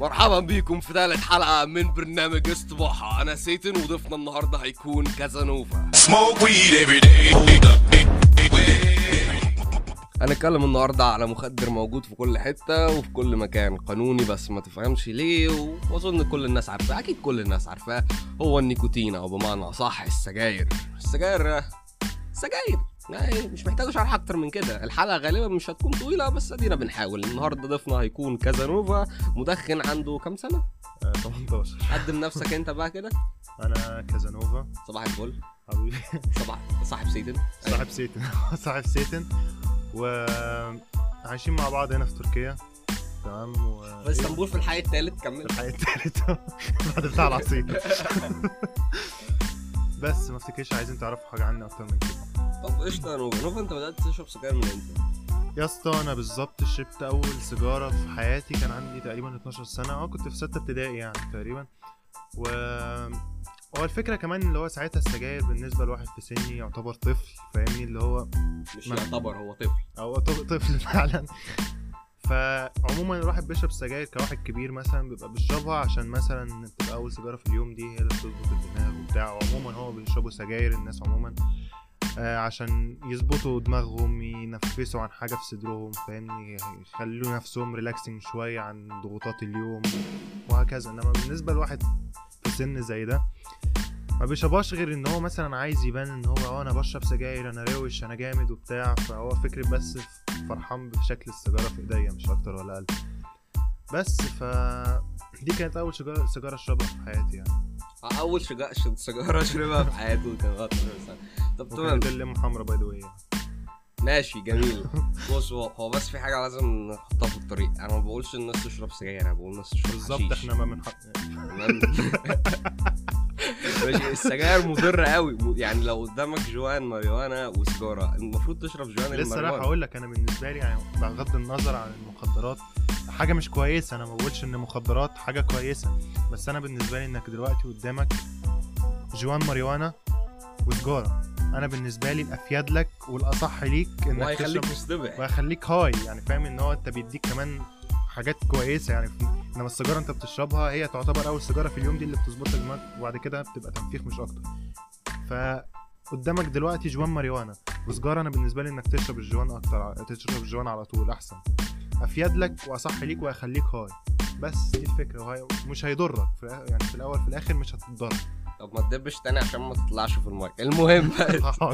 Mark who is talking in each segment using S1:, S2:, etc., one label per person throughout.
S1: مرحبا بيكم في ثالث حلقة من برنامج استباحة أنا سيتن وضيفنا النهاردة هيكون كازانوفا. هنتكلم النهاردة على مخدر موجود في كل حتة وفي كل مكان. قانوني بس ما تفهمش ليه وأظن كل الناس عارفاه. أكيد كل الناس عارفاه. هو النيكوتين أو بمعنى صح السجاير. السجاير سجاير. يعني مش محتاج اشرح أكتر من كده. الحلقة غالبا مش هتكون طويلة بس أدينا بنحاول. النهارده ضيفنا هيكون كازانوفا مدخن عنده كام سنة؟
S2: آه، 18
S1: قدم نفسك أنت بقى كده.
S2: أنا كازانوفا.
S1: صباح الفل.
S2: حبيبي.
S1: صباح صاحب سيتن.
S2: صاحب سيتن. صاحب سيتن. وعايشين مع بعض هنا في تركيا. تمام؟ و
S1: في إسطنبول في الحي الثالث كمل.
S2: الحقيقة التالت. بعد بتاع العصير. بس ما افتكرش عايزين تعرفوا حاجة عني أكتر من كده.
S1: طب قشطة يا نوفا نوفا أنت بدأت تشرب سجاير من إمتى؟
S2: يا اسطى أنا بالظبط شربت أول سيجارة في حياتي كان عندي تقريبا 12 سنة. آه كنت في ستة ابتدائي يعني تقريبا. و هو الفكرة كمان اللي هو ساعتها السجاير بالنسبة لواحد في سني يعتبر طفل فاهمني؟ اللي هو
S1: مش
S2: ما-
S1: يعتبر هو طفل.
S2: طف- طفل فعلا. فعموما الواحد بيشرب سجاير كواحد كبير مثلا بيبقى بيشربها عشان مثلا بتبقى أول سيجارة في اليوم دي هي اللي بتظبط الدماغ وبتاع. وعموما هو بيشربوا سجاير الناس عموما. عشان يظبطوا دماغهم ينفسوا عن حاجة في صدرهم فاهمني؟ يخلوا نفسهم ريلاكسنج شوية عن ضغوطات اليوم وهكذا. إنما بالنسبة لواحد في سن زي ده ما بيشربهاش غير إن هو مثلا عايز يبان إن هو آه أنا بشرب سجاير أنا روش أنا جامد وبتاع فهو فكرة بس فرحان بشكل السيجارة في إيديا مش أكتر ولا أقل. بس ف دي كانت أول سيجاره سيجارة أشربها في حياتي يعني.
S1: أول سيجارة شربها في غلط طب تمام
S2: وكانت اللي حمرا باي ذا
S1: ماشي جميل. بص هو هو بس في حاجة لازم نحطها في الطريق. أنا ما بقولش الناس تشرب سجاير أنا بقول الناس تشرب
S2: بالظبط. إحنا ما بنحط؟
S1: ماشي السجاير مضرة قوي. يعني لو قدامك جوان ماريوانا وسيجاره المفروض تشرب جوان
S2: لسه رايح أقول لك أنا بالنسبة لي يعني بغض النظر عن المخدرات حاجة مش كويسة. أنا ما بقولش إن مخدرات حاجة كويسة. بس أنا بالنسبة لي إنك دلوقتي قدامك جوان ماريوانا وسجارة. أنا بالنسبة لي الافيد لك والاصح ليك انك
S1: وهيخليك
S2: تشرب وهيخليك هاي يعني فاهم؟ ان هو انت بيديك كمان حاجات كويسه يعني في انما السيجاره انت بتشربها هي تعتبر اول سيجاره في اليوم دي اللي بتظبط لك دماغك وبعد كده بتبقى تنفيخ مش أكتر. فقدامك دلوقتي جوان ماريوانا وسجاره أنا بالنسبة لي انك تشرب الجوان أكتر تشرب الجوان على طول احسن. أفيد لك وأصح ليك وهيخليك high. بس دي الفكرة وهي مش هيضرك في يعني في الأول في الآخر مش هتتضرر
S1: طب ما تدبش تاني عشان ما تطلعش في المايك. المهم.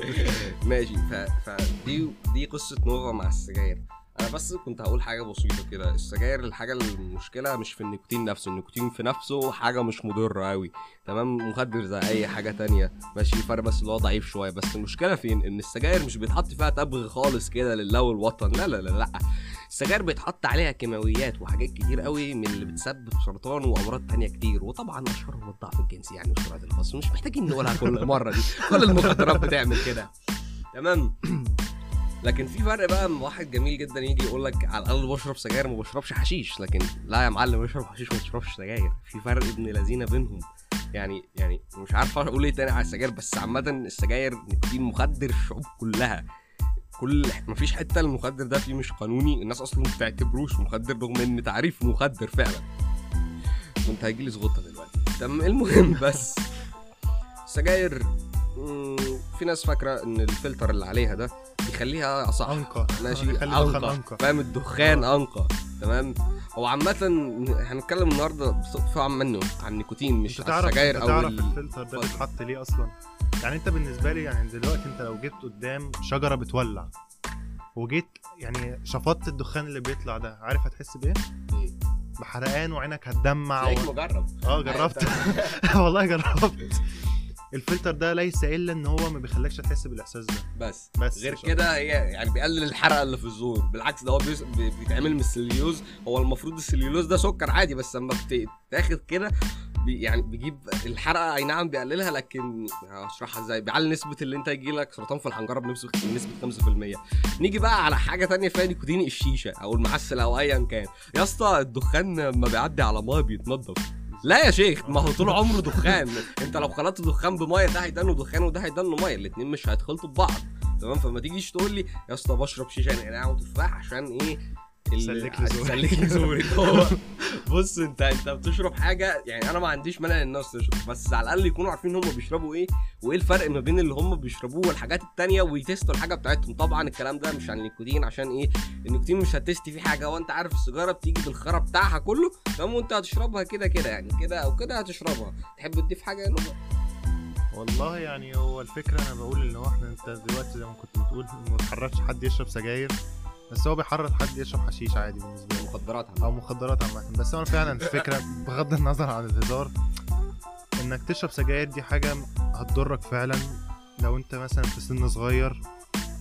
S1: ماشي. ف... فدي دي قصة نوفا مع السجاير. أنا بس كنت هقول حاجة بسيطة كده. السجاير الحاجة المشكلة مش في النيكوتين نفسه. النيكوتين في نفسه حاجة مش مضرة قوي تمام؟ مخدر زي أي حاجة تانية. ماشي؟ فرق بس اللي هو ضعيف شوية. بس المشكلة فين؟ إن السجاير مش بيتحط فيها تبغ خالص كده لله والوطن. لا لا لا لا. السجاير بيتحط عليها كيماويات وحاجات كتير قوي من اللي بتسبب سرطان وأمراض تانية كتير وطبعا أشهرهم الضعف الجنسي يعني وسرعة الخصم مش محتاجين نقولها كل مرة دي. كل المخدرات بتعمل كده. تمام؟ لكن في فرق بقى من واحد جميل جدا يجي يقول لك على الأقل بشرب سجاير ما بشربش حشيش. لكن لا يا معلم بشرب حشيش وما تشربش سجاير. في فرق ابن لذينة بينهم. يعني يعني مش عارف أقول إيه تاني على السجاير بس عامة السجاير نيكوتين مخدر الشعوب كلها. كل مفيش حتة المخدر ده فيه مش قانوني الناس أصلا ما بتعتبروش مخدر رغم إن تعريف مخدر فعلا. كنت هيجي لي زغطة دلوقتي. تمام المهم بس السجاير مم، في ناس فاكرة إن الفلتر اللي عليها ده بيخليها أصح.
S2: أنقى.
S1: ماشي
S2: أنقى.
S1: فاهم؟ الدخان أنقى. تمام؟ هو عامة هنتكلم النهارده بصفة عامة عن النيكوتين مش على
S2: تعرف
S1: السجاير أو
S2: تعرف
S1: ال...
S2: الفلتر ده. بيتحط ليه أصلا؟ يعني انت بالنسبة لي يعني دلوقتي انت لو جيت قدام شجرة بتولع وجيت يعني شفطت الدخان اللي بيطلع ده عارف هتحس بإيه؟
S1: إيه؟
S2: بحرقان وعينك هتدمع و...
S1: مجرب.
S2: آه جربت. والله جربت. الفلتر ده ليس إلا إن هو ما بيخليكش تحس بالإحساس ده.
S1: بس.
S2: بس.
S1: غير كده هي يعني بيقلل الحرقه اللي في الزور. بالعكس ده هو بيس- بي- بيتعمل من السليلوز هو المفروض السليلوز ده سكر عادي بس لما بتاخد كده بي يعني بيجيب الحرقة أي نعم بيقللها لكن هشرحها إزاي؟ بيعلي نسبة اللي أنت يجي لك سرطان في الحنجرة بنسبه بنسبه 5% نيجي بقى على حاجة تانية فيها نيكوتين الشيشة أو المعسل أو ايا كان. يا اسطى الدخان لما بيعدي على مية بيتنضف. لا يا شيخ ما هو طول عمره دخان. أنت لو خلطت دخان بمية ده هيدنه دخان وده هيدنه مية. الاتنين مش هيتخلطوا ببعض تمام؟ فما تيجيش تقول لي يا اسطى بشرب شيشة نعناع وتفاح عشان إيه؟
S2: تسلك لي
S1: هو بص انت انت بتشرب حاجة يعني أنا ما عنديش مانع إن الناس تشرب بس على الأقل يكونوا عارفين هم بيشربوا إيه وإيه الفرق ما بين اللي هم بيشربوه والحاجات التانية ويتستوا الحاجة بتاعتهم. طبعا الكلام ده مش عن النيكوتين عشان إيه؟ النيكوتين مش هتستي فيه حاجة. وانت عارف السيجارة بتيجي بالخرا بتاعها كله تمام وأنت هتشربها كده كده يعني كده أو كده هتشربها. تحب تضيف حاجة يا نوبة؟
S2: والله يعني هو الفكرة أنا بقول إن هو إحنا أنت دلوقتي زي ما كنت بتقول ما حد يشرب سجاير بس هو بيحرض حد يشرب حشيش عادي بالنسبة له.
S1: مخدرات
S2: أو
S1: عامة.
S2: مخدرات عامة. بس أنا فعلا الفكرة بغض النظر عن الهزار إنك تشرب سجاير دي حاجة هتضرك فعلا. لو أنت مثلا في سن صغير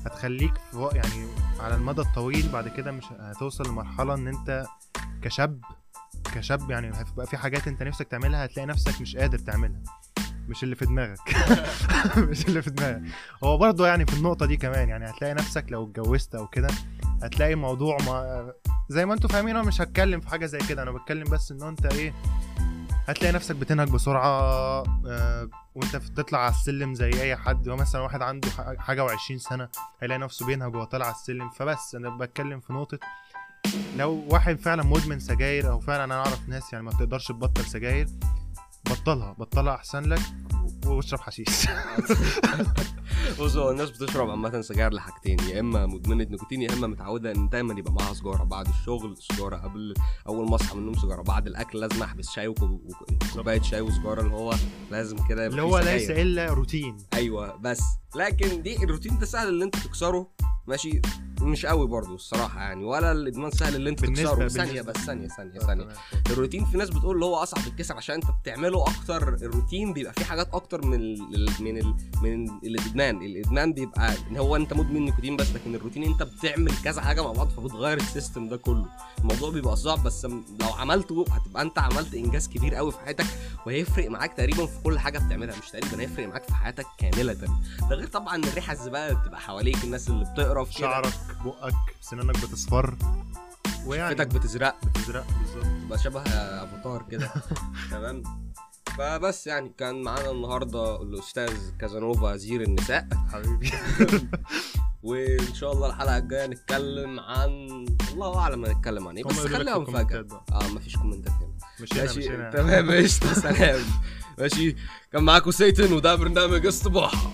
S2: هتخليك في يعني على المدى الطويل بعد كده مش هتوصل لمرحلة إن أنت كشاب كشاب يعني هتبقى في حاجات أنت نفسك تعملها هتلاقي نفسك مش قادر تعملها. مش اللي في دماغك. مش اللي في دماغك. هو برضه يعني في النقطة دي كمان يعني هتلاقي نفسك لو اتجوزت أو كده هتلاقي الموضوع ما زي ما أنتوا فاهمين أنا مش هتكلم في حاجة زي كده. أنا بتكلم بس إن أنت إيه هتلاقي نفسك بتنهج بسرعة آه وأنت بتطلع على السلم زي أي حد. مثلا واحد عنده حاجة و20 سنة هيلاقي نفسه بينهج وهو طالع على السلم. فبس أنا بتكلم في نقطة لو واحد فعلا مدمن سجاير أو فعلا أنا أعرف ناس يعني ما بتقدرش تبطل سجاير بطلها بطلها أحسن لك واشرب حشيش.
S1: بص هو الناس بتشرب عامة سجاير لحاجتين يا إما مدمنة نيكوتين يا إما متعودة إن دايما يبقى معاها سجارة بعد الشغل سجارة قبل أول ما أصحى من النوم سجارة بعد الأكل لازم أحبس شاي وكو- وك- وكوباية شاي وسجارة اللي هو لازم كده
S2: اللي هو. ليس إلا روتين.
S1: أيوه بس. لكن دي الروتين ده سهل إن أنت تكسره ماشي؟ مش قوي برضو الصراحة يعني ولا الإدمان سهل إن أنت
S2: بالنسبة-
S1: تكسره.
S2: بالنسبة-
S1: بس ثانية ثانية
S2: آه، تمام.
S1: الروتين في ناس بتقول اللي هو أصعب الكسر عشان أنت بتعمله أكتر الروتين بيبقى فيه حاجات أكتر من ال من ال من الإدمان. الإدمان. بيبقى إن هو أنت مدمن نيكوتين بس لكن الروتين أنت بتعمل كذا حاجة مع بعض فبتغير ال system ده كله. الموضوع بيبقى صعب بس لو عملته هتبقى أنت عملت إنجاز كبير قوي في حياتك وهيفرق معاك تقريبا في كل حاجة بتعملها. مش تقريبا هيفرق معاك في حياتك كاملة ده غير طبعا الريحه الزباله اللي بتبقى حواليك الناس اللي بتقرف كده
S2: شعرك بقك سنانك بتصفر. ويعني
S1: بتزرق.
S2: بتزرق بالظبط.
S1: تبقى شبه أفاتار كده. تمام؟ فبس يعني كان معانا النهارده الأستاذ كازانوفا زير النساء.
S2: حبيبي.
S1: وإن شاء الله الحلقة الجاية نتكلم عن الله أعلم هنتكلم عن
S2: إيه
S1: بس خليها
S2: مفاجأة.
S1: آه مفيش كومنتات هنا.
S2: مشينا
S1: ماشي؟ تمام قشطه سلام. ماشي. كان معاكم سيتن وده برنامج استباحه